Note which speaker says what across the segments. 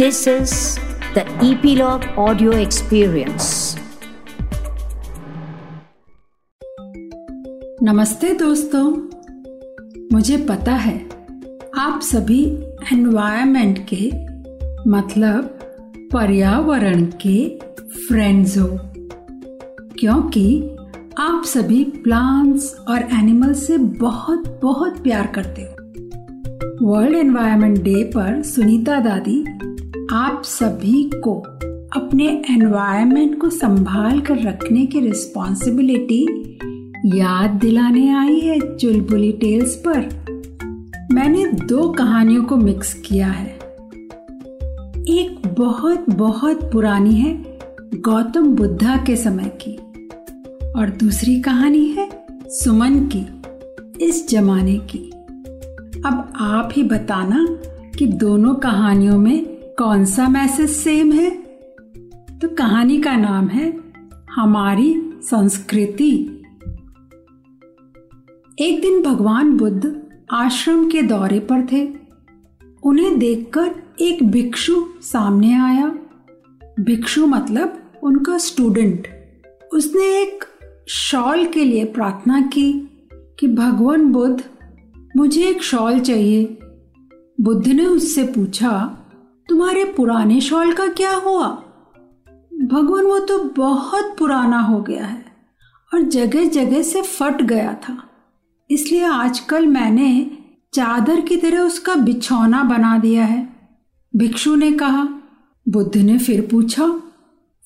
Speaker 1: This is the Epilogue Audio Experience.
Speaker 2: नमस्ते दोस्तों। मुझे पता है आप सभी एनवायरमेंट के मतलब पर्यावरण के फ्रेंड्स हो। क्योंकि आप सभी प्लांट्स और एनिमल्स से बहुत बहुत प्यार करते हो। वर्ल्ड एनवायरनमेंट डे पर सुनीता दादी आप सभी को अपने एनवायरनमेंट को संभाल कर रखने की रिस्पॉन्सिबिलिटी याद दिलाने आई है चुलबुली टेल्स पर। मैंने दो कहानियों को मिक्स किया है। एक बहुत बहुत पुरानी है गौतम बुद्धा के समय की और दूसरी कहानी है सुमन की, इस जमाने की। अब आप ही बताना कि दोनों कहानियों में कौन सा मैसेज सेम है? तो कहानी का नाम है हमारी संस्कृति। एक दिन भगवान बुद्ध आश्रम के दौरे पर थे। उन्हें देखकर एक भिक्षु सामने आया। भिक्षु मतलब उनका स्टूडेंट उसने एक शॉल के लिए प्रार्थना की कि, भगवान बुद्ध, मुझे एक शॉल चाहिए। बुद्ध ने उससे पूछा तुम्हारे पुराने शॉल का क्या हुआ? भगवान, वो तो बहुत पुराना हो गया है और जगह जगह से फट गया था। इसलिए आजकल मैंने चादर की तरह उसका बिछौना बना दिया है। भिक्षु ने कहा, बुद्ध ने फिर पूछा,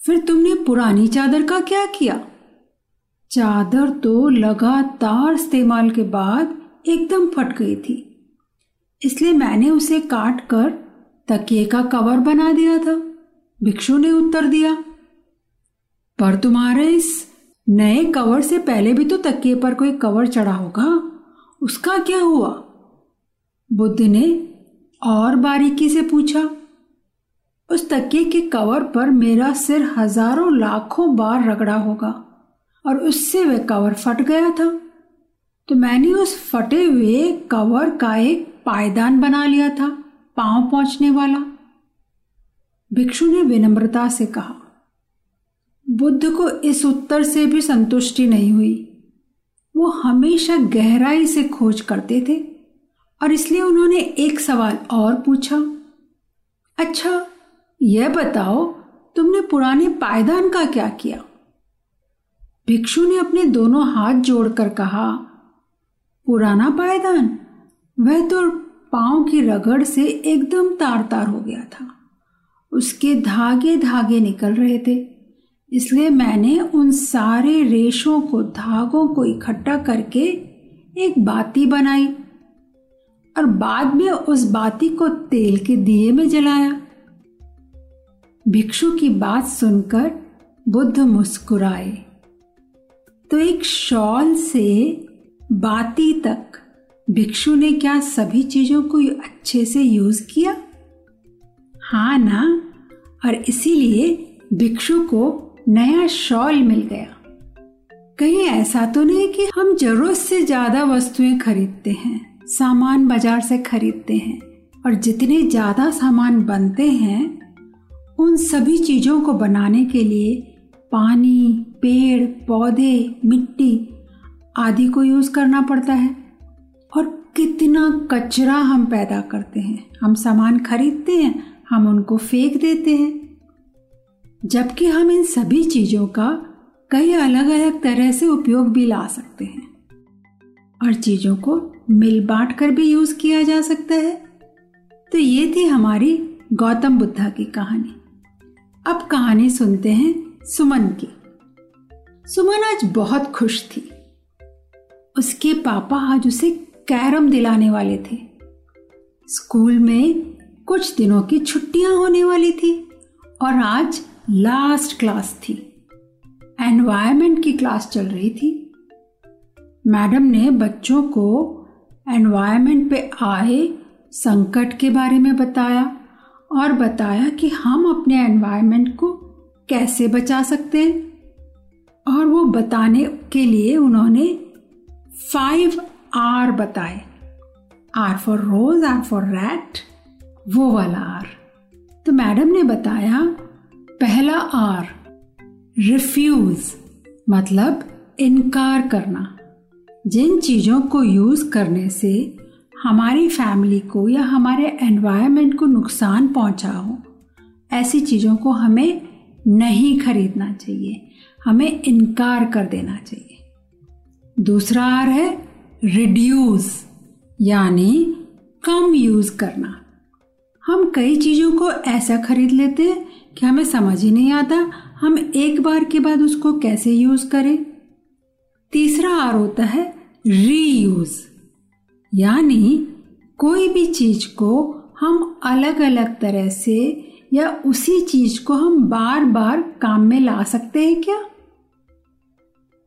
Speaker 2: फिर तुमने पुरानी चादर का क्या किया? चादर तो लगातार इस्तेमाल के बाद एकदम फट गई थी। इसलिए मैंने उसे काट कर तकिए का कवर बना दिया था। भिक्षु ने उत्तर दिया, पर तुम्हारे इस नए कवर से पहले भी तो तकिए पर कोई कवर चढ़ा होगा? उसका क्या हुआ? बुद्ध ने और बारीकी से पूछा, उस तकिए के कवर पर मेरा सिर हज़ारों लाखों बार रगड़ा होगा और उससे वह कवर फट गया था। तो मैंने उस फटे हुए कवर का एक पायदान बना लिया था। पाँव पहुँचने वाला? भिक्षु ने विनम्रता से कहा, बुद्ध को इस उत्तर से भी संतुष्टि नहीं हुई। वो हमेशा गहराई से खोज करते थे और इसलिए उन्होंने एक सवाल और पूछा अच्छा यह बताओ, तुमने पुराने पायदान का क्या किया? भिक्षु ने अपने दोनों हाथ जोड़कर कहा, पुराना पायदान? वह तो पाँव की रगड़ से एकदम तार तार हो गया था। उसके धागे धागे निकल रहे थे, इसलिए मैंने उन सारे रेशों को, धागों को इकट्ठा करके एक बाती बनाई और बाद में उस बाती को तेल के दिए में जलाया। भिक्षु की बात सुनकर बुद्ध मुस्कुराए। तो एक शॉल से बाती तक भिक्षु ने क्या सभी चीज़ों को अच्छे से यूज़ किया? हाँ ना, और इसीलिए भिक्षु को नया शॉल मिल गया। कहीं ऐसा तो नहीं कि हम ज़रूरत से ज़्यादा वस्तुएँ खरीदते हैं, सामान बाज़ार से खरीदते हैं, और जितने ज़्यादा सामान बनते हैं, उन सभी चीज़ों को बनाने के लिए पानी, पेड़, पौधे, मिट्टी आदि को यूज़ करना पड़ता है। और कितना कचरा हम पैदा करते हैं। हम सामान खरीदते हैं, हम उनको फेंक देते हैं। जबकि हम इन सभी चीज़ों का कई अलग अलग तरह से उपयोग भी ला सकते हैं। और चीज़ों को मिल बांट कर भी यूज़ किया जा सकता है। तो ये थी हमारी गौतम बुद्धा की कहानी। अब कहानी सुनते हैं सुमन की। सुमन आज बहुत खुश थी। उसके पापा आज उसे कैरम दिलाने वाले थे। स्कूल में कुछ दिनों की छुट्टियाँ होने वाली थी और आज लास्ट क्लास थी। एनवायरमेंट की क्लास चल रही थी। मैडम ने बच्चों को एनवायरमेंट पे आए संकट के बारे में बताया और बताया कि हम अपने एनवायरमेंट को कैसे बचा सकते हैं। और वो बताने के लिए उन्होंने फाइव आर बताए। R for rose R for rat वो वाला आर। तो मैडम ने बताया, पहला आर रिफ्यूज मतलब इनकार करना। जिन चीज़ों को यूज़ करने से हमारी फैमिली को या हमारे एनवायरनमेंट को नुकसान पहुँचा हो, ऐसी चीज़ों को हमें नहीं खरीदना चाहिए, हमें इनकार कर देना चाहिए। दूसरा आर है रिड्यूस यानी कम यूज़ करना। हम कई चीज़ों को ऐसा खरीद लेते हैं कि हमें समझ ही नहीं आता हम एक बार के बाद उसको कैसे यूज़ करें। तीसरा आर होता है रीयूज यानी कोई भी चीज़ को हम अलग अलग तरह से या उसी चीज़ को हम बार बार काम में ला सकते हैं क्या?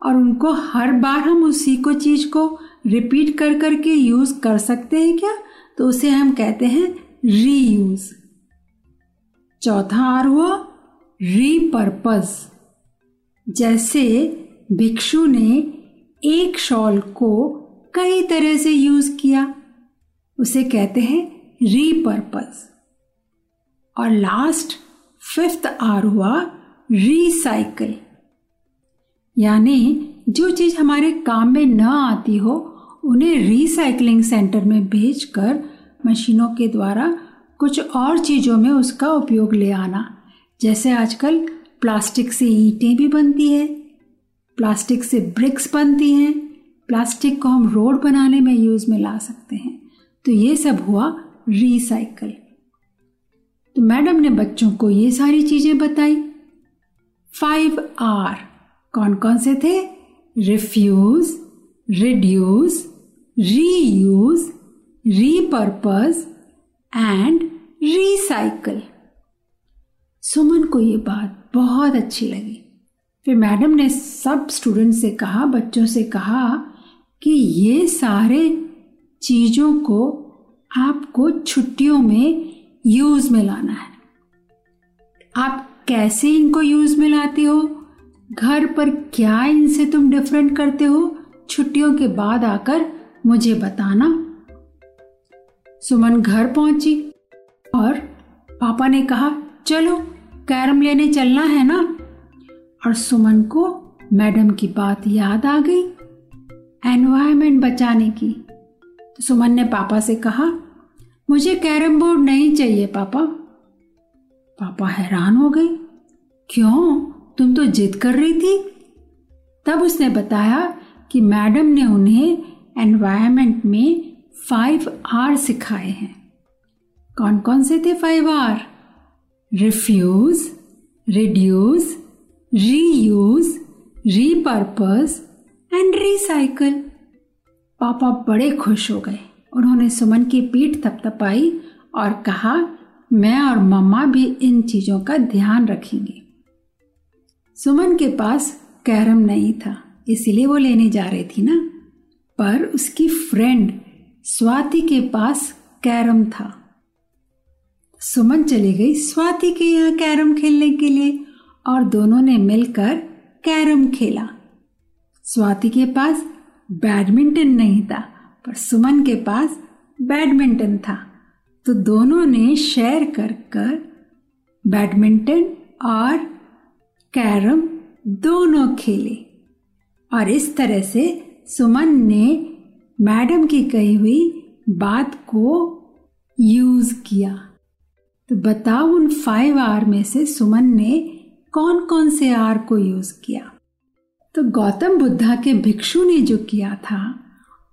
Speaker 2: और उनको हर बार हम उसी को चीज़ को रिपीट कर करके यूज़ कर सकते हैं क्या? तो उसे हम कहते हैं रीयूज चौथा आर हुआ रीपर्पज जैसे भिक्षु ने एक शॉल को कई तरह से यूज़ किया, उसे कहते हैं रीपर्पज और लास्ट फिफ्थ आर हुआ रिसाइकल यानी जो चीज़ हमारे काम में न आती हो उन्हें रिसाइकलिंग सेंटर में भेजकर मशीनों के द्वारा कुछ और चीज़ों में उसका उपयोग ले आना। जैसे आजकल प्लास्टिक से ईंटें भी बनती है, प्लास्टिक से ब्रिक्स बनती हैं, प्लास्टिक को हम रोड बनाने में यूज़ में ला सकते हैं। तो ये सब हुआ रिसाइकल तो मैडम ने बच्चों को ये सारी चीज़ें बताई। फाइव आर कौन कौन से थे? Refuse reduce reuse repurpose and recycle Suman को ये बात बहुत अच्छी लगी। फिर मैडम ने सब स्टूडेंट से कहा, बच्चों से कहा कि ये सारे चीज़ों को आपको छुट्टियों में यूज़ में लाना है। आप कैसे इनको यूज़ में लाते हो? घर पर क्या इनसे तुम डिफरेंट करते हो? छुट्टियों के बाद आकर मुझे बताना। सुमन घर पहुँची और पापा ने कहा, चलो, कैरम लेने चलना है ना? और सुमन को मैडम की बात याद आ गई एनवायरमेंट बचाने की। तो सुमन ने पापा से कहा, मुझे कैरम बोर्ड नहीं चाहिए पापा। पापा हैरान हो गए, क्यों? तुम तो जिद कर रही थी? तब उसने बताया कि मैडम ने उन्हें एनवायरमेंट में फाइव आर सिखाए हैं। कौन कौन से थे five R refuse reduce reuse repurpose and recycle पापा बड़े खुश हो गए। उन्होंने सुमन की पीठ थपथपाई और कहा, मैं और मम्मा भी इन चीज़ों का ध्यान रखेंगे। सुमन के पास कैरम नहीं था, इसीलिए वो लेने जा रही थी ना। पर उसकी फ्रेंड स्वाति के पास कैरम था। सुमन चली गई स्वाति के यहाँ कैरम खेलने के लिए और दोनों ने मिलकर कैरम खेला। स्वाति के पास बैडमिंटन नहीं था, पर सुमन के पास बैडमिंटन था। तो दोनों ने शेयर कर कर बैडमिंटन और कैरम दोनों खेले। और इस तरह से सुमन ने मैडम की कही हुई बात को यूज़ किया। तो बताओ उन फाइव आर में से सुमन ने कौन कौन से आर को यूज़ किया। तो गौतम बुद्धा के भिक्षु ने जो किया था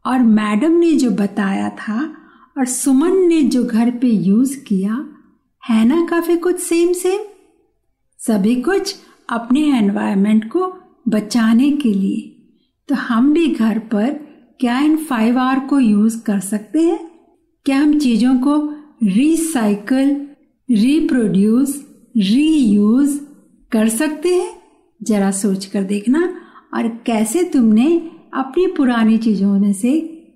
Speaker 2: और मैडम ने जो बताया था और सुमन ने जो घर पे यूज़ किया, है ना काफ़ी कुछ सेम सेम सभी कुछ अपने एनवायरनमेंट को बचाने के लिए। तो हम भी घर पर क्या इन फाइव आर को यूज़ कर सकते हैं? क्या हम चीज़ों को रिसाइकल रिप्रोड्यूस रीयूज कर सकते हैं? जरा सोच कर देखना और कैसे तुमने अपनी पुरानी चीज़ों में से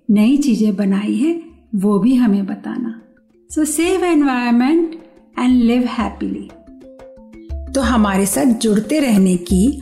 Speaker 2: नई चीज़ें बनाई है, वो भी हमें बताना। So save environment and live happily तो हमारे साथ जुड़ते रहने की